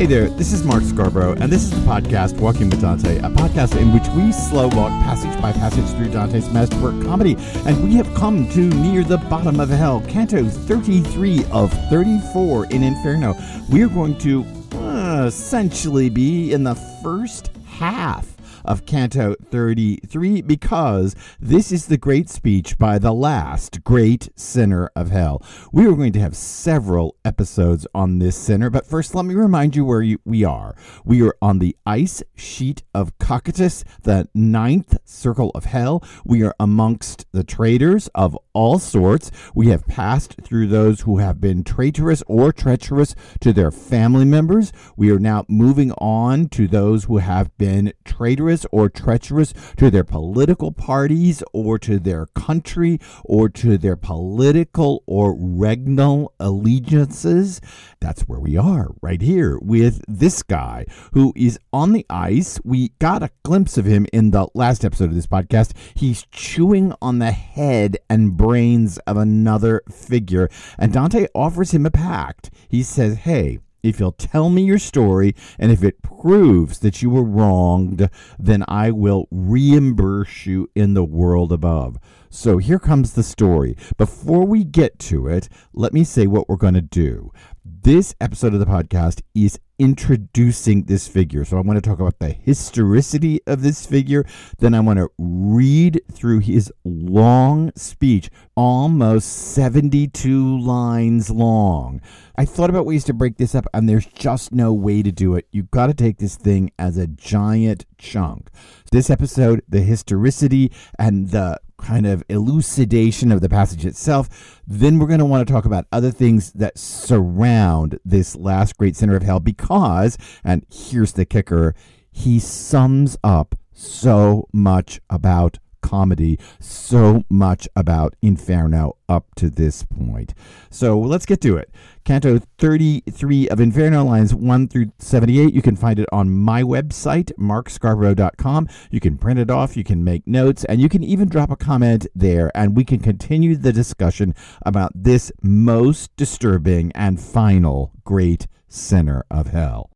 Hey there, this is Mark Scarborough, and this is the podcast Walking with Dante, a podcast in which we slow walk passage by passage through Dante's masterwork comedy. And we have come to near the bottom of hell, Canto 33 of 34 in Inferno. We are going to uh, essentially be in the first half of Canto 33 because this is the great speech by the last great sinner of hell. We are going to have several episodes on this sinner, but first let me remind you where you, we are. We are on the ice sheet of Cocytus, the ninth circle of hell. We are amongst the traitors of all sorts. We have passed through those who have been traitorous or treacherous to their family members. We are now moving on to those who have been traitorous or treacherous to their political parties or to their country or to their political or regnal allegiances. That's where we are right here with this guy who is on the ice. We got a glimpse of him in the last episode of this podcast. He's chewing on the head and brains of another figure, and Dante offers him a pact. He says, Hey, if you'll tell me your story, and if it proves that you were wronged, then I will reimburse you in the world above. So here comes the story. Before we get to it, let me say what we're going to do. This episode of the podcast is introducing this figure. So I want to talk about the historicity of this figure. Then I want to read through his long speech, almost 72 lines long. I thought about ways to break this up, and there's just no way to do it. You've got to take this thing as a giant chunk. This episode, the historicity and the kind of elucidation of the passage itself. Then we're going to want to talk about other things that surround this last great center of hell because, and here's the kicker, he sums up so much about comedy, so much about Inferno up to this point. So let's get to it. Canto 33 of Inferno, lines 1 through 78. You can find it on my website, markscarborough.com. You can print it off, you can make notes, and you can even drop a comment there, and we can continue the discussion about this most disturbing and final great sinner of hell.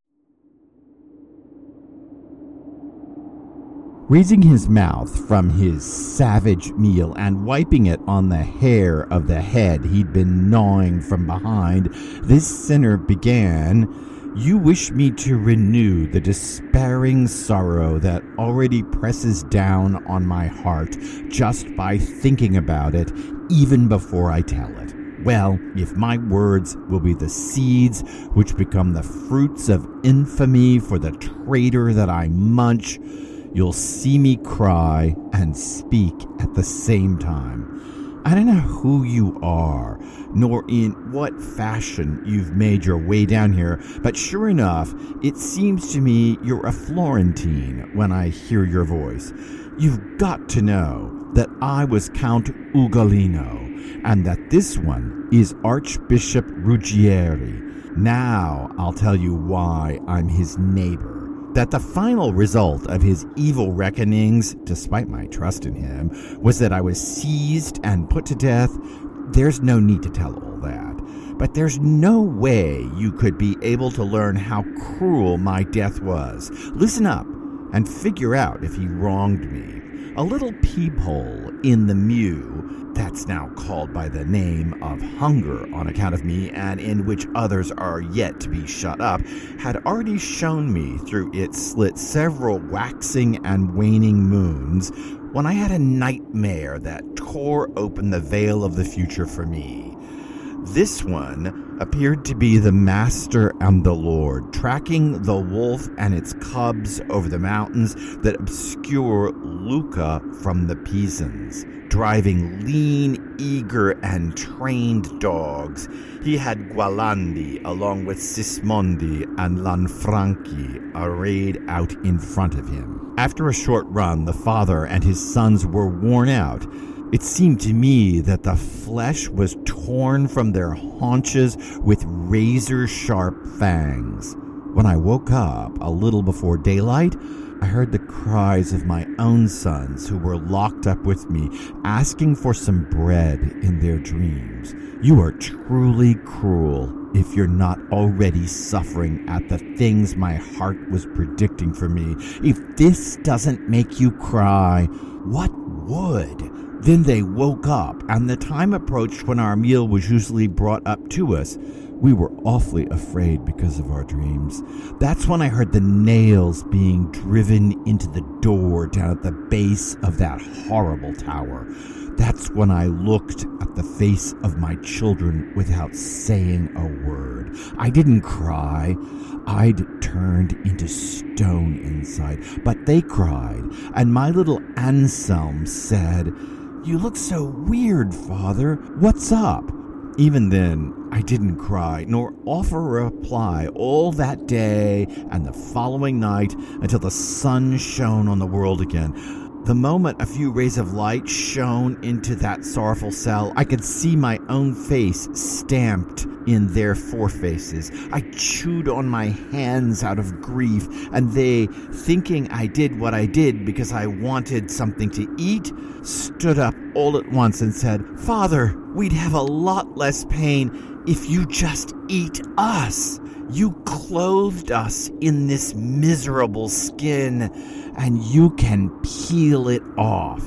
Raising his mouth from his savage meal and wiping it on the hair of the head he'd been gnawing from behind, this sinner began, You wish me to renew the despairing sorrow that already presses down on my heart just by thinking about it, even before I tell it. Well, if my words will be the seeds which become the fruits of infamy for the traitor that I munch, You'll see me cry and speak at the same time. I don't know who you are, nor in what fashion you've made your way down here, but sure enough, it seems to me you're a Florentine when I hear your voice. You've got to know that I was Count Ugolino, and that this one is Archbishop Ruggieri. Now I'll tell you why I'm his neighbor that the final result of his evil reckonings, despite my trust in him, was that I was seized and put to death, there's no need to tell all that. But there's no way you could be able to learn how cruel my death was. Listen up and figure out if he wronged me. A little peephole in the mew, that's now called by the name of hunger on account of me, and in which others are yet to be shut up, had already shown me through its slit several waxing and waning moons when I had a nightmare that tore open the veil of the future for me. This one appeared to be the master and the lord, tracking the wolf and its cubs over the mountains that obscure Lucca from the Pisans. Driving lean, eager, and trained dogs, he had Gualandi along with Sismondi and Lanfranchi arrayed out in front of him. After a short run, the father and his sons were worn out it seemed to me that the flesh was torn from their haunches with razor sharp fangs. When I woke up a little before daylight, I heard the cries of my own sons who were locked up with me, asking for some bread in their dreams. You are truly cruel, if you're not already suffering at the things my heart was predicting for me. If this doesn't make you cry, what would? Then they woke up, and the time approached when our meal was usually brought up to us. We were awfully afraid because of our dreams. That's when I heard the nails being driven into the door down at the base of that horrible tower. That's when I looked at the face of my children without saying a word. I didn't cry. I'd turned into stone inside, but they cried, and my little Anselm said, You look so weird, Father. What's up? Even then, I didn't cry nor offer a reply all that day and the following night until the sun shone on the world again. The moment a few rays of light shone into that sorrowful cell, I could see my own face stamped in their forefaces. I chewed on my hands out of grief, and they, thinking I did what I did because I wanted something to eat, stood up all at once and said, Father, we'd have a lot less pain if you just eat us. You clothed us in this miserable skin, and you can peel it off.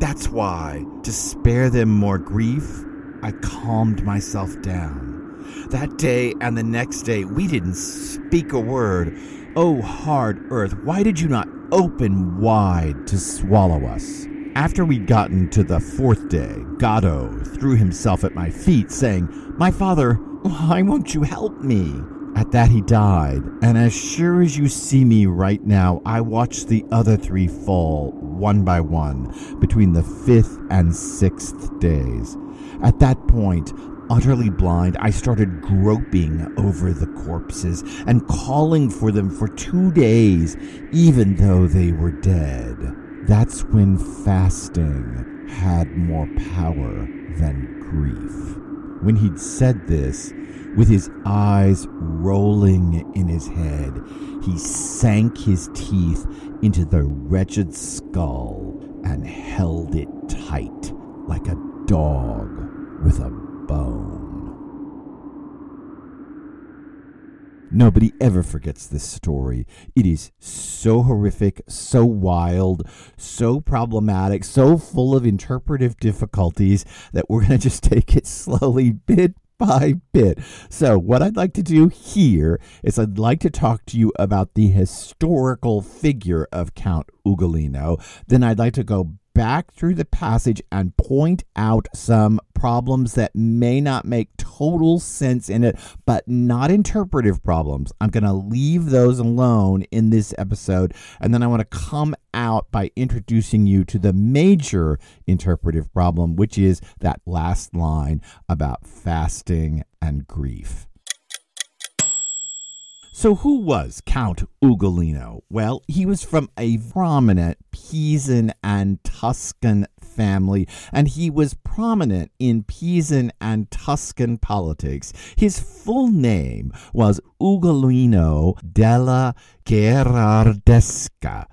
That's why, to spare them more grief, I calmed myself down. That day and the next day, we didn't speak a word. Oh, hard earth, why did you not open wide to swallow us? After we'd gotten to the fourth day, Gaddo threw himself at my feet, saying, My father, why won't you help me? At that, he died, and as sure as you see me right now, I watched the other three fall one by one between the fifth and sixth days. At that point, utterly blind, I started groping over the corpses and calling for them for two days, even though they were dead. That's when fasting had more power than grief. When he'd said this, with his eyes rolling in his head, he sank his teeth into the wretched skull and held it tight like a dog with a bone. Nobody ever forgets this story. It is so horrific, so wild, so problematic, so full of interpretive difficulties that we're going to just take it slowly, bit by bit. So, what I'd like to do here is I'd like to talk to you about the historical figure of Count Ugolino. Then I'd like to go back through the passage and point out some problems that may not make total sense in it, but not interpretive problems. I'm going to leave those alone in this episode. And then I want to come out by introducing you to the major interpretive problem, which is that last line about fasting and grief. So, who was Count Ugolino? Well, he was from a prominent Pisan and Tuscan family, and he was prominent in Pisan and Tuscan politics. His full name was Ugolino della Gherardesca.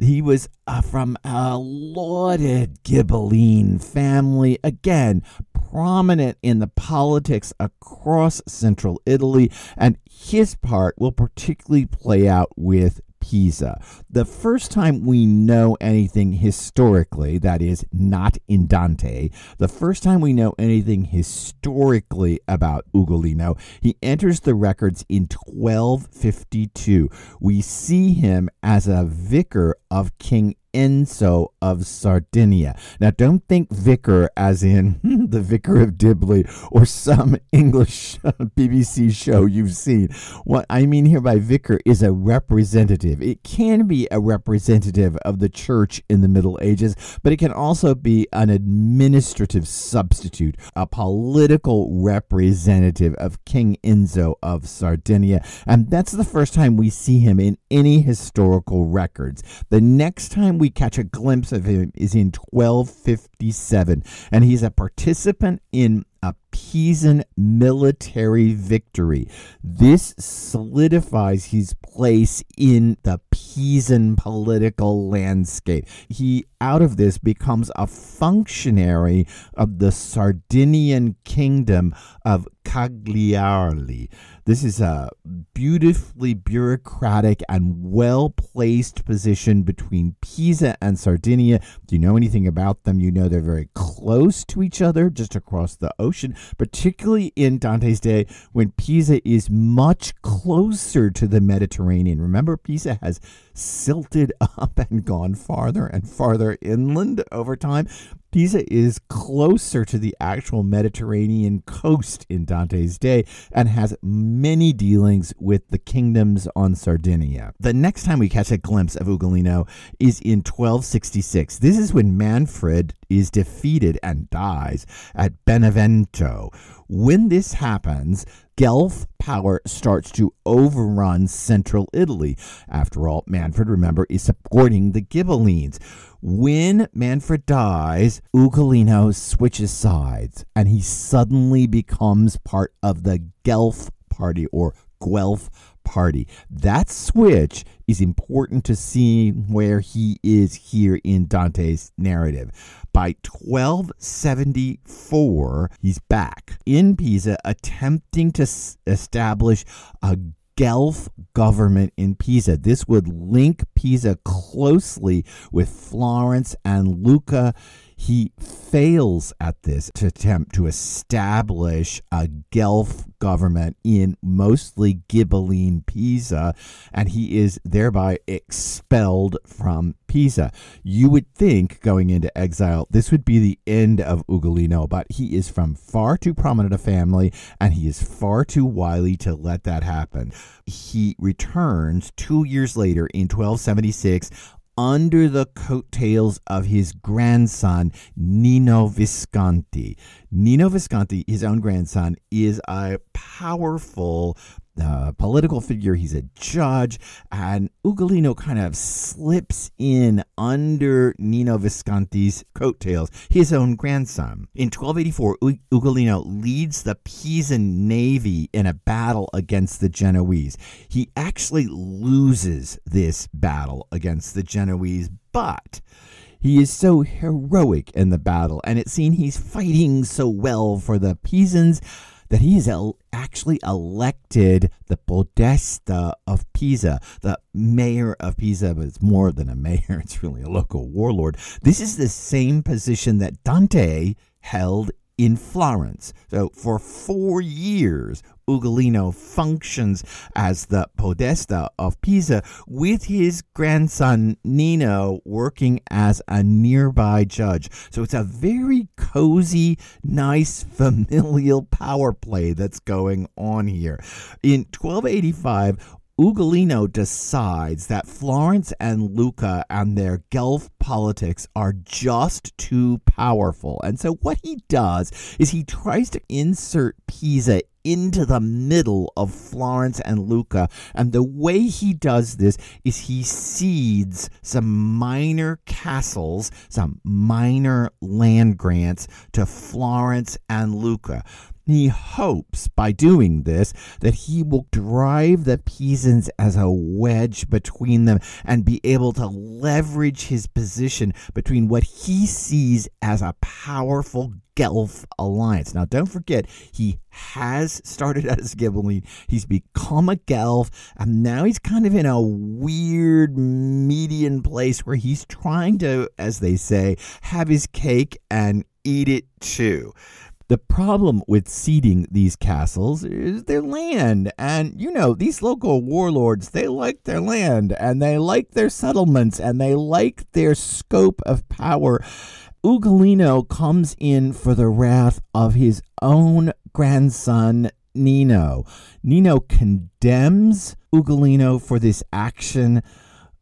He was uh, from a lauded Ghibelline family, again, prominent in the politics across central Italy, and his part will particularly play out with Pisa. The first time we know anything historically, that is, not in Dante, the first time we know anything historically about Ugolino, he enters the records in 1252. We see him as a vicar of King Enzo of Sardinia. Now, don't think vicar as in the vicar of Dibley or some English BBC show you've seen. What I mean here by vicar is a representative. It can be a representative of the church in the Middle Ages, but it can also be an administrative substitute, a political representative of King Enzo of Sardinia. And that's the first time we see him in any historical records. The next time we catch a glimpse of him is in 1257, and he's a participant in a Pisan military victory. This solidifies his place in the Pisan political landscape. He, out of this, becomes a functionary of the Sardinian kingdom of Cagliari. This is a beautifully bureaucratic and well placed position between Pisa and Sardinia. Do you know anything about them? You know they're very close to each other, just across the ocean, particularly in Dante's day when Pisa is much closer to the Mediterranean. Remember, Pisa has silted up and gone farther and farther inland over time. Pisa is closer to the actual Mediterranean coast in Dante's day and has many dealings with the kingdoms on Sardinia. The next time we catch a glimpse of Ugolino is in 1266. This is when Manfred is defeated and dies at Benevento. When this happens, Guelph power starts to overrun central Italy. After all, Manfred, remember, is supporting the Ghibellines. When Manfred dies, Ugolino switches sides and he suddenly becomes part of the Guelph party or Guelph party. That switch is important to see where he is here in Dante's narrative. By 1274, he's back in Pisa attempting to s- establish a Guelph government in Pisa. This would link Pisa closely with Florence and Lucca. He fails at this to attempt to establish a Guelph government in mostly Ghibelline Pisa, and he is thereby expelled from Pisa. You would think going into exile, this would be the end of Ugolino, but he is from far too prominent a family and he is far too wily to let that happen. He returns two years later in 1276 under the coattails of his grandson, Nino Visconti. Nino Visconti, his own grandson, is a powerful uh, political figure. He's a judge, and Ugolino kind of slips in under Nino Visconti's coattails, his own grandson. In 1284, U- Ugolino leads the Pisan navy in a battle against the Genoese. He actually loses this battle against the Genoese, but he is so heroic in the battle, and it's seen he's fighting so well for the Pisans that he is el- actually elected the Podesta of Pisa, the mayor of Pisa, but it's more than a mayor, it's really a local warlord. This is the same position that Dante held in Florence. So for four years, Ugolino functions as the podesta of Pisa with his grandson Nino working as a nearby judge. So it's a very cozy, nice, familial power play that's going on here. In 1285, Ugolino decides that Florence and Lucca and their Guelph politics are just too powerful. And so what he does is he tries to insert Pisa into the middle of Florence and Lucca. And the way he does this is he cedes some minor castles, some minor land grants to Florence and Lucca. He hopes by doing this that he will drive the Pisans as a wedge between them and be able to leverage his position between what he sees as a powerful Guelph alliance. Now, don't forget, he has started out as Ghibelline. He's become a Guelph, and now he's kind of in a weird median place where he's trying to, as they say, have his cake and eat it too. The problem with ceding these castles is their land. And, you know, these local warlords, they like their land and they like their settlements and they like their scope of power. Ugolino comes in for the wrath of his own grandson, Nino. Nino condemns Ugolino for this action.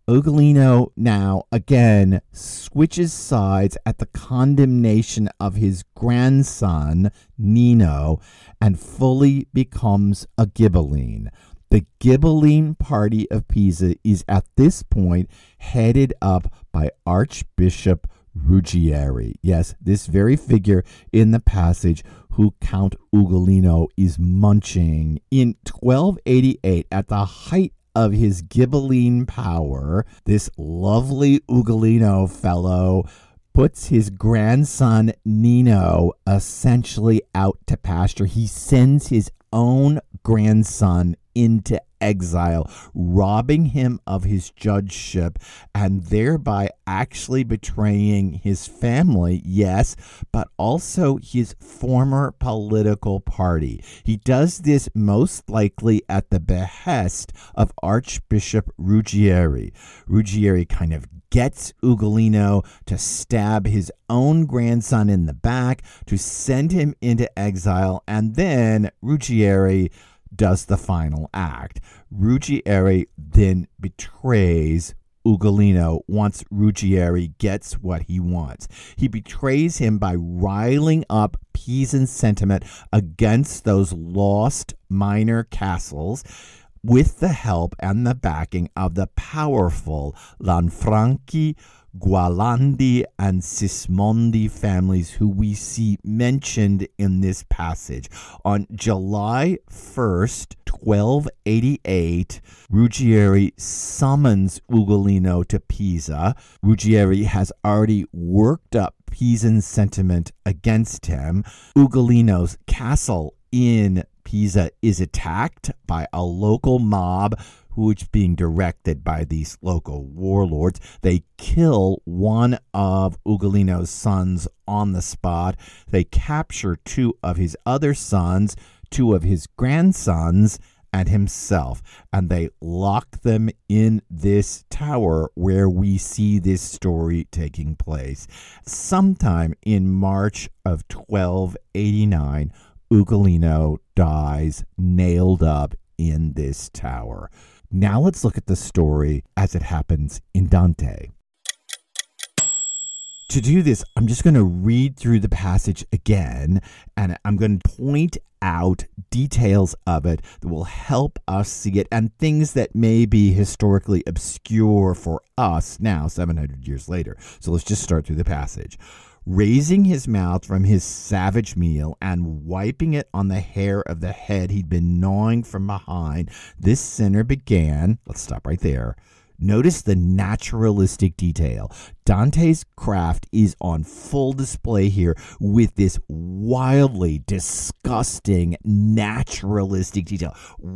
Ugolino now again switches sides at the condemnation of his grandson, Nino, and fully becomes a Ghibelline. The Ghibelline party of Pisa is at this point headed up by Archbishop Ruggieri. Yes, this very figure in the passage who Count Ugolino is munching. In 1288, at the height of his Ghibelline power, this lovely Ugolino fellow puts his grandson Nino essentially out to pasture. He sends his own grandson into exile, robbing him of his judgeship and thereby actually betraying his family, yes, but also his former political party. He does this most likely at the behest of Archbishop Ruggieri. Ruggieri kind of gets Ugolino to stab his own grandson in the back, to send him into exile, and then Ruggieri does the final act. Ruggieri then betrays Ugolino once Ruggieri gets what he wants. He betrays him by riling up Pisan sentiment against those lost minor castles with the help and the backing of the powerful Lanfranchi Gualandi and Sismondi families, who we see mentioned in this passage. On July 1st, 1288, Ruggieri summons Ugolino to Pisa. Ruggieri has already worked up Pisan sentiment against him. Ugolino's castle in Pisa is attacked by a local mob which is being directed by these local warlords. They kill one of Ugolino's sons on the spot. They capture two of his other sons, two of his grandsons, and himself, and they lock them in this tower where we see this story taking place. Sometime in March of 1289, Ugolino dies nailed up in this tower. Now let's look at the story as it happens in Dante. To do this, I'm just going to read through the passage again and I'm going to point out details of it that will help us see it and things that may be historically obscure for us now, 700 years later. So let's just start through the passage raising his mouth from his savage meal and wiping it on the hair of the head he'd been gnawing from behind, this sinner began, let's stop right there, Notice the naturalistic detail. Dante's craft is on full display here with this wildly disgusting naturalistic detail.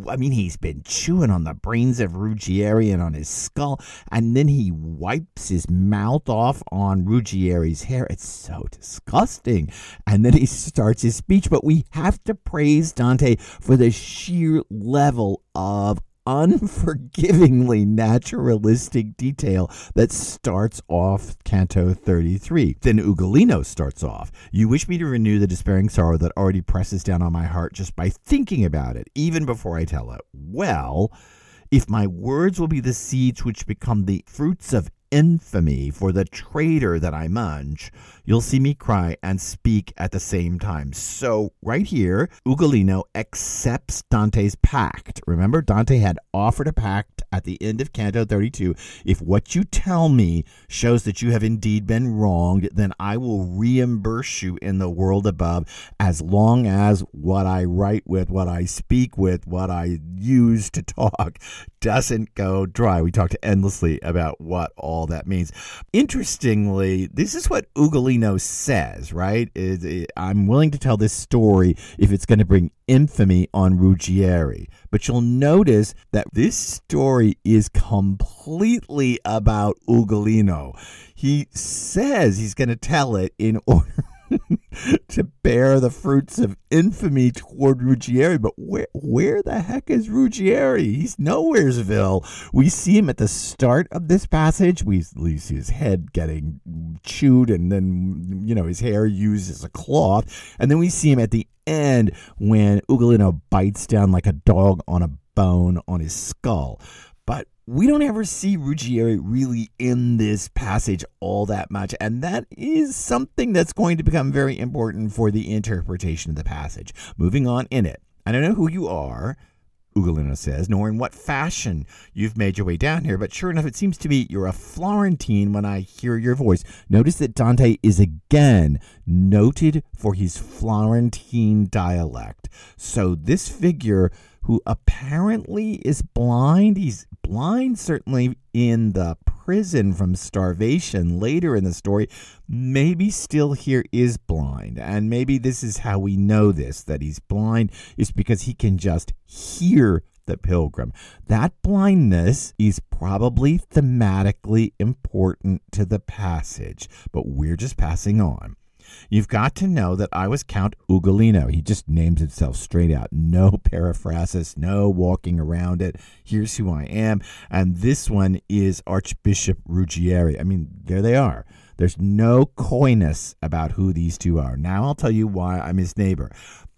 I mean, he's been chewing on the brains of Ruggieri and on his skull, and then he wipes his mouth off on Ruggieri's hair. It's so disgusting. And then he starts his speech, but we have to praise Dante for the sheer level of unforgivingly naturalistic detail that starts off Canto 33. Then Ugolino starts off. You wish me to renew the despairing sorrow that already presses down on my heart just by thinking about it, even before I tell it. Well, if my words will be the seeds which become the fruits of infamy for the traitor that I munch, you'll see me cry and speak at the same time. So, right here, Ugolino accepts Dante's pact. Remember, Dante had offered a pact at the end of Canto 32. If what you tell me shows that you have indeed been wronged, then I will reimburse you in the world above as long as what I write with, what I speak with, what I use to talk doesn't go dry. We talked endlessly about what all that means. Interestingly, this is what Ugolino says, right? Is I'm willing to tell this story if it's going to bring infamy on Ruggieri. But you'll notice that this story is completely about Ugolino. He says he's going to tell it in order to bear the fruits of infamy toward Ruggieri. But where where the heck is Ruggieri? He's nowheresville. We see him at the start of this passage. We, we see his head getting chewed, and then you know his hair used as a cloth, and then we see him at the end when Ugolino bites down like a dog on a bone on his skull. But we don't ever see Ruggieri really in this passage all that much, and that is something that's going to become very important for the interpretation of the passage. Moving on in it, I don't know who you are, Ugolino says, nor in what fashion you've made your way down here, but sure enough, it seems to me you're a Florentine when I hear your voice. Notice that Dante is again noted for his Florentine dialect. So this figure who apparently is blind. He's blind, certainly in the prison from starvation later in the story. Maybe still here is blind. And maybe this is how we know this that he's blind is because he can just hear the pilgrim. That blindness is probably thematically important to the passage, but we're just passing on. You've got to know that I was Count Ugolino. He just names himself straight out. No periphrasis, no walking around it. Here's who I am. And this one is Archbishop Ruggieri. I mean, there they are. There's no coyness about who these two are. Now I'll tell you why I'm his neighbor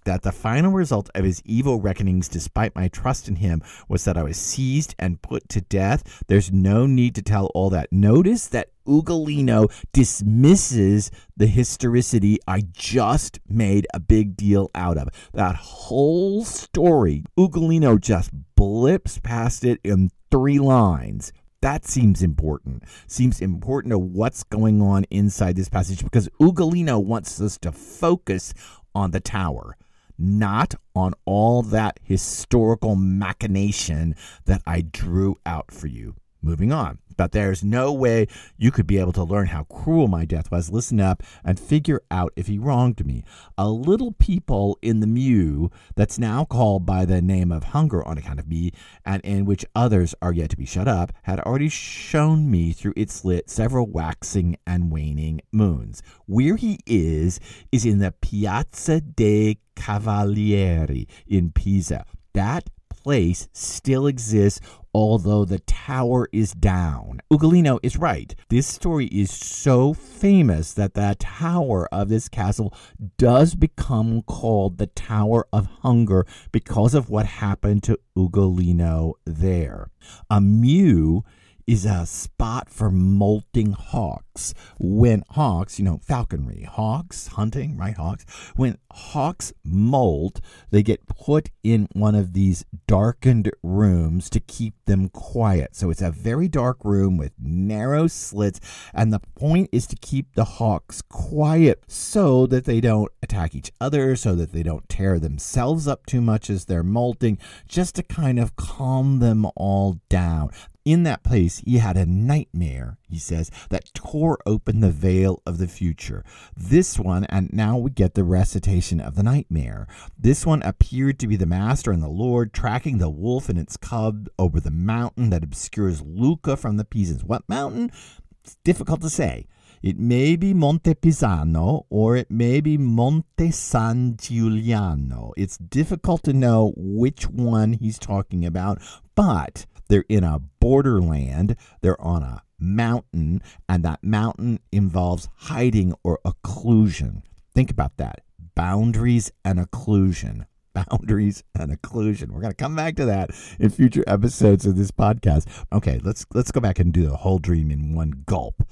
that the final result of his evil reckonings, despite my trust in him, was that I was seized and put to death. There's no need to tell all that. Notice that Ugolino dismisses the historicity I just made a big deal out of. That whole story, Ugolino just blips past it in three lines. That seems important. Seems important to what's going on inside this passage because Ugolino wants us to focus on the tower not on all that historical machination that I drew out for you. Moving on. But there's no way you could be able to learn how cruel my death was. Listen up and figure out if he wronged me. A little people in the Mew that's now called by the name of hunger on account of me, and in which others are yet to be shut up, had already shown me through its lit several waxing and waning moons. Where he is, is in the Piazza dei Cavalieri in Pisa. That place still exists, although the tower is down. Ugolino is right. This story is so famous that the tower of this castle does become called the Tower of Hunger because of what happened to Ugolino there. A mew is a spot for molting hawks. When hawks, you know, falconry, hawks, hunting, right? Hawks. When hawks molt, they get put in one of these darkened rooms to keep them quiet. So it's a very dark room with narrow slits, and the point is to keep the hawks quiet so that they don't attack each other, so that they don't tear themselves up too much as they're molting, just to kind of calm them all down. In that place, he had a nightmare, he says, that tore open the veil of the future. This one, and now we get the recitation of the nightmare. This one appeared to be the Master and the Lord tracking the wolf and its cub over the mountain that obscures Lucca from the Pisans. What mountain? It's difficult to say. It may be Monte Pisano or it may be Monte San Giuliano. It's difficult to know which one he's talking about, but they're in a borderland, they're on a mountain, and that mountain involves hiding or occlusion. Think about that boundaries and occlusion. Boundaries and occlusion. We're to come back to that in future episodes of this podcast. Okay, let's let's go back and do the whole dream in one gulp.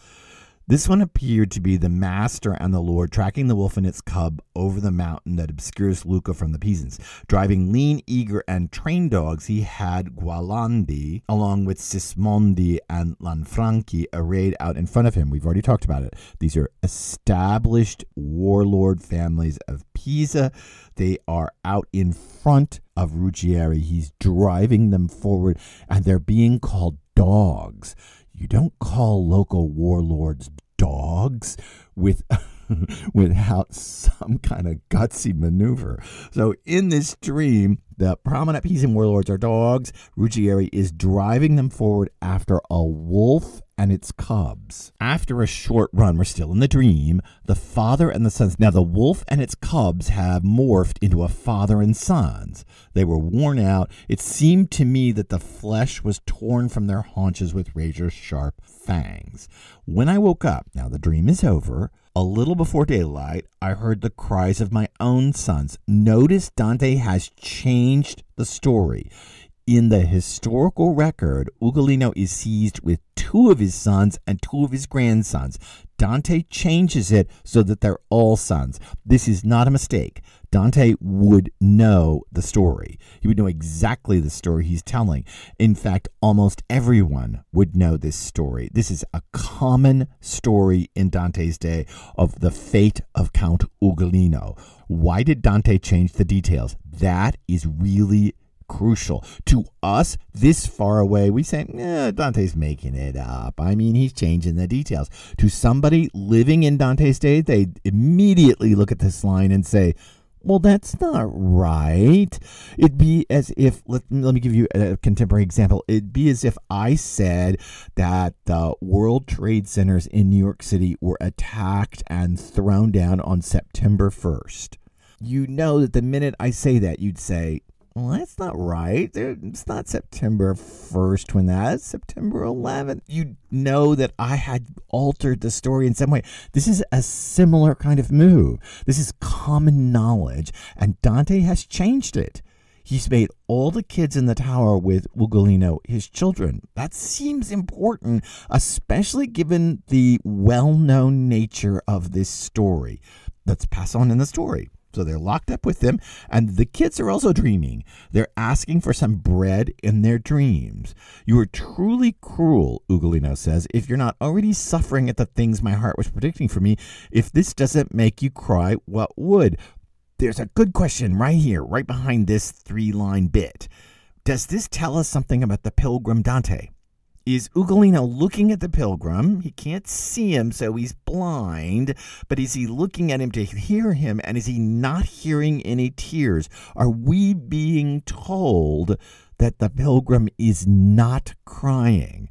This one appeared to be the master and the lord tracking the wolf and its cub over the mountain that obscures Lucca from the Pisans. Driving lean, eager, and trained dogs, he had Gualandi along with Sismondi and Lanfranchi arrayed out in front of him. We've already talked about it. These are established warlord families of Pisa. They are out in front of Ruggieri. He's driving them forward, and they're being called dogs you don't call local warlords dogs with without some kind of gutsy maneuver. So in this dream, the prominent Pisan warlords are dogs. Ruggieri is driving them forward after a wolf and its cubs. After a short run, we're still in the dream, the father and the sons. Now, the wolf and its cubs have morphed into a father and sons. They were worn out. It seemed to me that the flesh was torn from their haunches with razor sharp fangs. When I woke up, now the dream is over, a little before daylight, I heard the cries of my own sons. Notice Dante has changed the story. In the historical record, Ugolino is seized with two of his sons and two of his grandsons. Dante changes it so that they're all sons. This is not a mistake. Dante would know the story. He would know exactly the story he's telling. In fact, almost everyone would know this story. This is a common story in Dante's day of the fate of Count Ugolino. Why did Dante change the details? That is really crucial. To us, this far away, we say, eh, Dante's making it up. I mean, he's changing the details. To somebody living in Dante's day, they immediately look at this line and say, well, that's not right. It'd be as if, let, let me give you a contemporary example. It'd be as if I said that the World Trade Centers in New York City were attacked and thrown down on September 1st. You know that the minute I say that, you'd say, well, that's not right. It's not September 1st when that's September 11th. You know that I had altered the story in some way. This is a similar kind of move. This is common knowledge, and Dante has changed it. He's made all the kids in the tower with Ugolino his children. That seems important, especially given the well known nature of this story. Let's pass on in the story. So they're locked up with them, and the kids are also dreaming. They're asking for some bread in their dreams. You are truly cruel, Ugolino says, if you're not already suffering at the things my heart was predicting for me. If this doesn't make you cry, what would? There's a good question right here, right behind this three line bit. Does this tell us something about the pilgrim Dante? Is Ugolino looking at the pilgrim. He can't see him, so he's blind. But is he looking at him to hear him? And is he not hearing any tears? Are we being told that the pilgrim is not crying?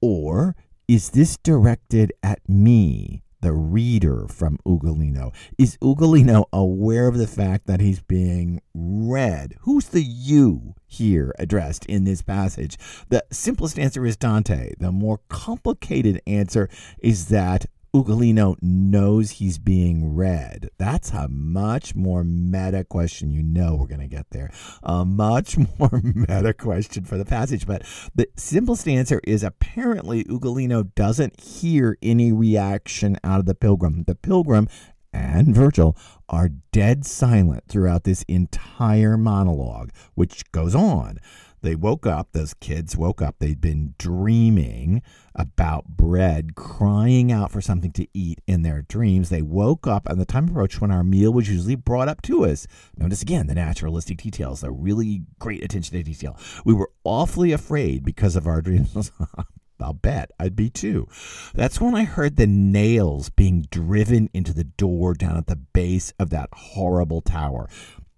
Or is this directed at me? The reader from Ugolino. Is Ugolino aware of the fact that he's being read? Who's the you here addressed in this passage? The simplest answer is Dante. The more complicated answer is that Ugolino knows he's being read? That's a much more meta question. You know, we're going to get there. A much more meta question for the passage. But the simplest answer is apparently Ugolino doesn't hear any reaction out of the pilgrim. The pilgrim and Virgil are dead silent throughout this entire monologue, which goes on. They woke up, those kids woke up. They'd been dreaming about bread, crying out for something to eat in their dreams. They woke up, and the time approached when our meal was usually brought up to us. Notice again the naturalistic details, the really great attention to detail. We were awfully afraid because of our dreams. I'll bet I'd be too. That's when I heard the nails being driven into the door down at the base of that horrible tower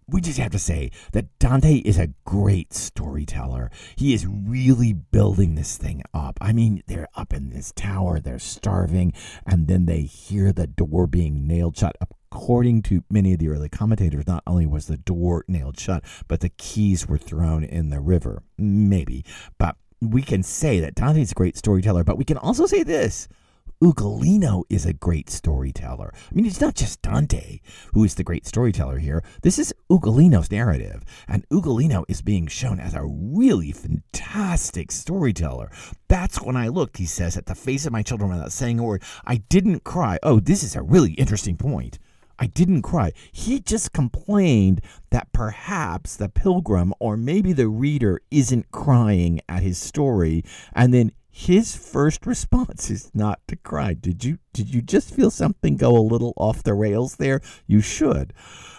we just have to say that Dante is a great storyteller. He is really building this thing up. I mean, they're up in this tower, they're starving, and then they hear the door being nailed shut. According to many of the early commentators, not only was the door nailed shut, but the keys were thrown in the river. Maybe. But we can say that Dante's a great storyteller, but we can also say this Ugolino is a great storyteller. I mean, it's not just Dante who is the great storyteller here. This is Ugolino's narrative, and Ugolino is being shown as a really fantastic storyteller. That's when I looked, he says, at the face of my children without saying a word. I didn't cry. Oh, this is a really interesting point. I didn't cry. He just complained that perhaps the pilgrim or maybe the reader isn't crying at his story, and then his first response is not to cry. Did you did you just feel something go a little off the rails there? You should.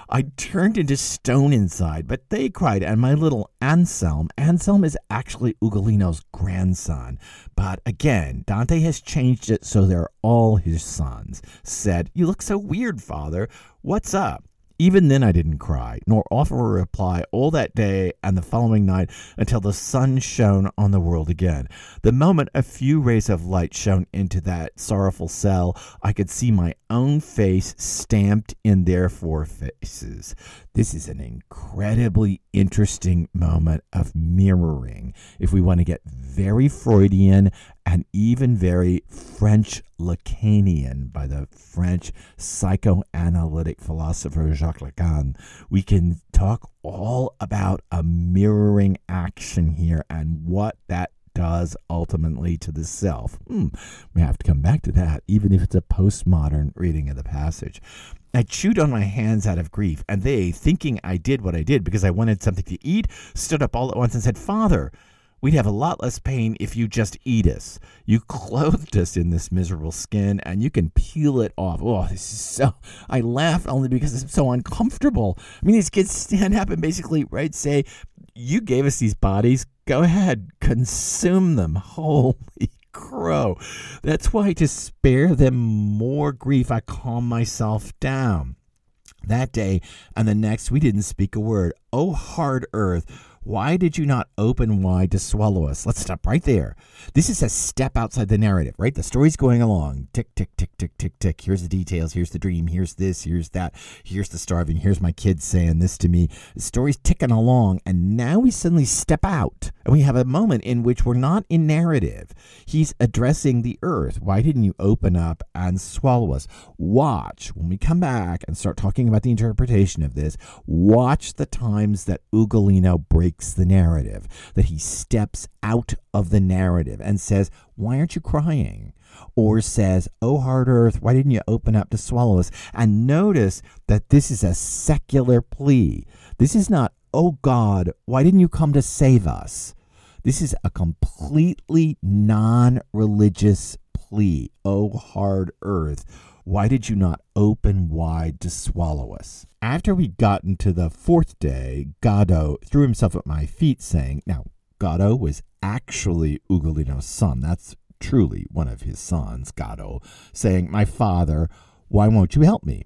I turned into stone inside, but they cried, and my little Anselm, Anselm is actually Ugolino's grandson. But again, Dante has changed it so they're all his sons, said, You look so weird, father. What's up? Even then, I didn't cry, nor offer a reply all that day and the following night until the sun shone on the world again. The moment a few rays of light shone into that sorrowful cell, I could see my own face stamped in their four faces. This is an incredibly interesting moment of mirroring. If we want to get very Freudian and even very French Lacanian by the French psychoanalytic philosopher Jacques Lacan, we can talk all about a mirroring action here and what that does ultimately to the self. Hmm, we have to come back to that, even if it's a postmodern reading of the passage. I chewed on my hands out of grief, and they, thinking I did what I did because I wanted something to eat, stood up all at once and said, Father, we'd have a lot less pain if you just eat us. You clothed us in this miserable skin, and you can peel it off. Oh, this is so. I laugh only because it's so uncomfortable. I mean, these kids stand up and basically, right, say, you gave us these bodies. Go ahead, consume them. Holy crow. That's why to spare them more grief, I calm myself down. That day and the next, we didn't speak a word. Oh, hard earth why did you not open wide to swallow us? Let's stop right there. This is a step outside the narrative, right? The story's going along. Tick, tick, tick, tick, tick, tick. Here's the details. Here's the dream. Here's this. Here's that. Here's the starving. Here's my kids saying this to me. The story's ticking along. And now we suddenly step out and we have a moment in which we're not in narrative. He's addressing the earth. Why didn't you open up and swallow us? Watch when we come back and start talking about the interpretation of this. Watch the times that Ugolino breaks breaks the narrative, that he steps out of the narrative and says, Why aren't you crying? Or says, Oh, hard earth, why didn't you open up to swallow us? And notice that this is a secular plea. This is not, Oh God, why didn't you come to save us? This is a completely non religious plea. Oh, hard earth why did you not open wide to swallow us? After we'd gotten to the fourth day, Gaddo threw himself at my feet, saying, Now, Gaddo was actually Ugolino's son. That's truly one of his sons, Gaddo, saying, My father, why won't you help me?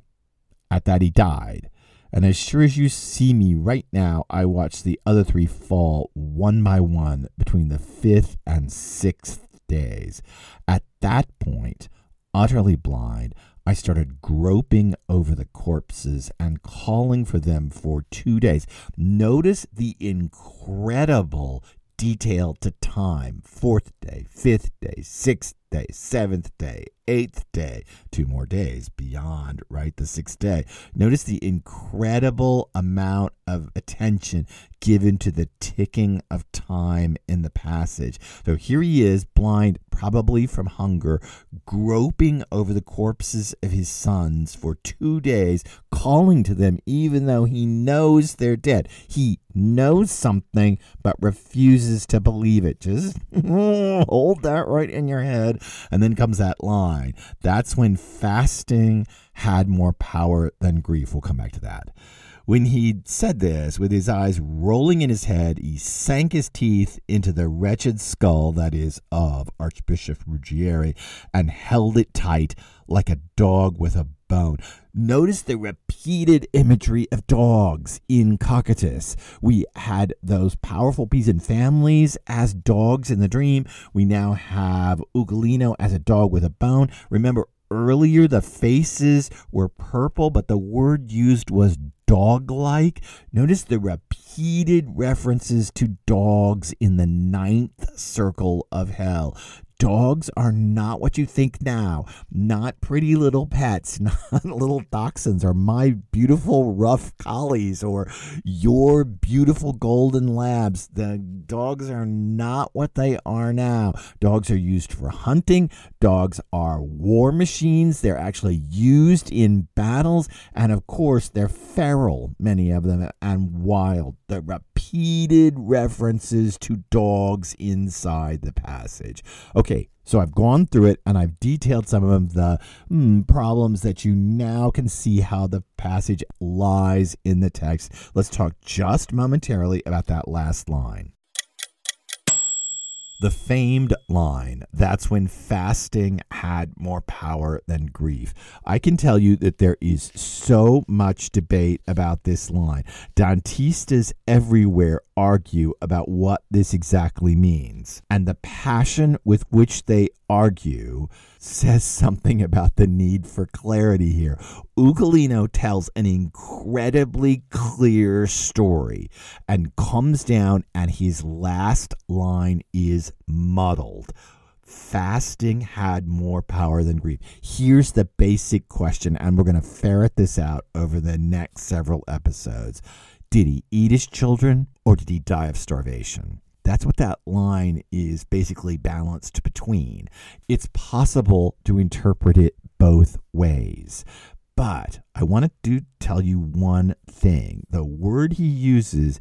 At that, he died. And as sure as you see me right now, I watch the other three fall one by one between the fifth and sixth days. At that point, utterly blind, I started groping over the corpses and calling for them for two days. Notice the incredible detail to time fourth day, fifth day, sixth day, seventh day, eighth day, two more days beyond, right? The sixth day. Notice the incredible amount of attention given to the ticking of time in the passage. So here he is, blind, probably from hunger, groping over the corpses of his sons for two days, calling to them even though he knows they're dead. He knows something but refuses to believe it. Just hold that right in your head. And then comes that line. That's when fasting had more power than grief. We'll come back to that. When he said this, with his eyes rolling in his head, he sank his teeth into the wretched skull that is of Archbishop Ruggieri and held it tight like a dog with a bone. Notice the repeated imagery of dogs in Cocytus. We had those powerful peasant families as dogs in the dream. We now have Ugolino as a dog with a bone. Remember, earlier the faces were purple, but the word used was dog like. Notice the repeated references to dogs in the ninth circle of hell. Dogs are not what you think now. Not pretty little pets, not little dachshunds or my beautiful rough collies or your beautiful golden labs. The dogs are not what they are now. Dogs are used for hunting. Dogs are war machines. They're actually used in battles. And of course, they're feral, many of them, and wild. The repeated references to dogs inside the passage. Okay, so I've gone through it and I've detailed some of the mm, problems that you now can see how the passage lies in the text. Let's talk just momentarily about that last line the famed line that's when fasting had more power than grief. I can tell you that there is so much debate about this line. Dantistas everywhere argue about what this exactly means. And the passion with which they argue says something about the need for clarity here. Ugolino tells an incredibly clear story and comes down, and his last line is muddled. Fasting had more power than grief. Here's the basic question, and we're going to ferret this out over the next several episodes. Did he eat his children or did he die of starvation? That's what that line is basically balanced between. It's possible to interpret it both ways. But I want to tell you one thing. The word he uses,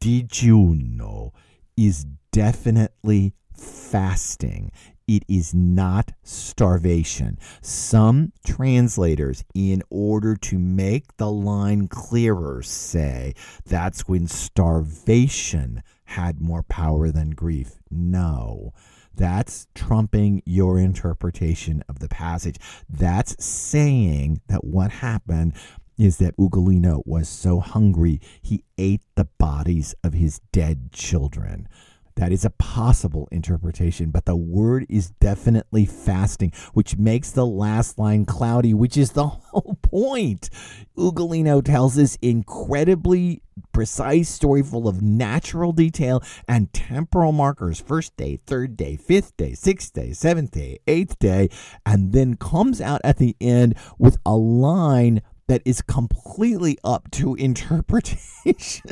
digiuno, is definitely fasting. It is not starvation. Some translators, in order to make the line clearer, say that's when starvation had more power than grief. No. That's trumping your interpretation of the passage. That's saying that what happened is that Ugolino was so hungry he ate the bodies of his dead children. That is a possible interpretation, but the word is definitely fasting, which makes the last line cloudy, which is the whole point. Ugolino tells this incredibly precise story full of natural detail and temporal markers first day, third day, fifth day, sixth day, seventh day, eighth day, and then comes out at the end with a line that is completely up to interpretation,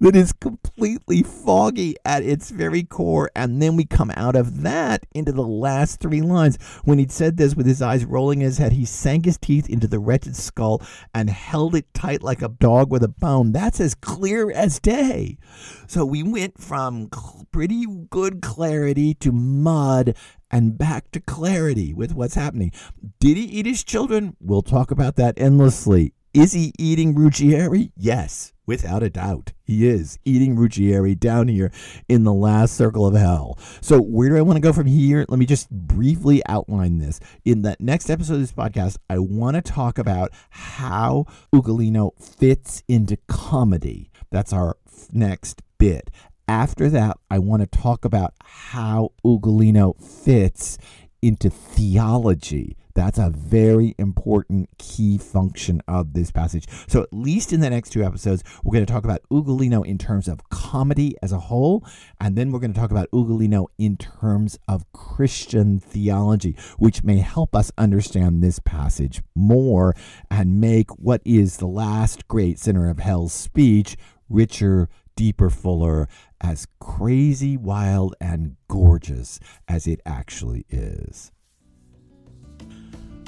that is completely foggy at its very core. And then we come out of that into the last three lines. When he'd said this with his eyes rolling in his head, he sank his teeth into the wretched skull and held it tight like a dog with a bone. That's as clear as day. So we went from pretty good clarity to mud and back to clarity with what's happening. Did he eat his children? We'll talk about that endlessly. Is he eating Ruggieri? Yes, without a doubt. He is eating Ruggieri down here in the last circle of hell. So, where do I want to go from here? Let me just briefly outline this. In the next episode of this podcast, I want to talk about how Ugolino fits into comedy. That's our next bit. After that, I want to talk about how Ugolino fits into theology. That's a very important key function of this passage. So, at least in the next two episodes, we're going to talk about Ugolino in terms of comedy as a whole, and then we're going to talk about Ugolino in terms of Christian theology, which may help us understand this passage more and make what is the last great sinner of hell's speech richer, deeper, fuller, as crazy, wild, and gorgeous as it actually is.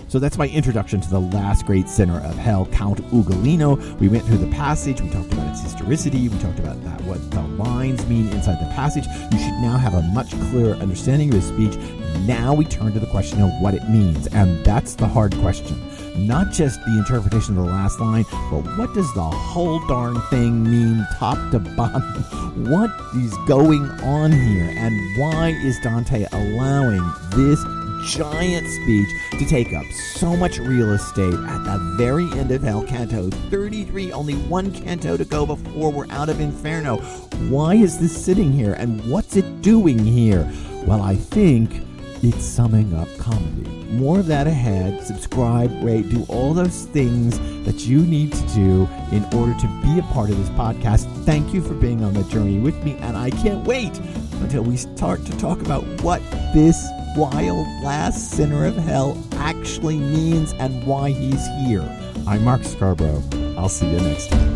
So that's my introduction to the last great sinner of hell, Count Ugolino. We went through the passage, we talked about its historicity, we talked about that what the lines mean inside the passage. You should now have a much clearer understanding of his speech. Now we turn to the question of what it means, and that's the hard question not just the interpretation of the last line, but what does the whole darn thing mean top to bottom? What is going on here? And why is Dante allowing this giant speech to take up so much real estate at the very end of Hell Canto 33, only one canto to go before we're out of Inferno. Why is this sitting here and what's it doing here? Well, I think it's summing up comedy. More of that ahead. Subscribe, rate, do all those things that you need to do in order to be a part of this podcast. Thank you for being on the journey with me, and I can't wait until we start to talk about what this wild last sinner of hell actually means and why he's here. I'm Mark Scarbrough. I'll see you next time.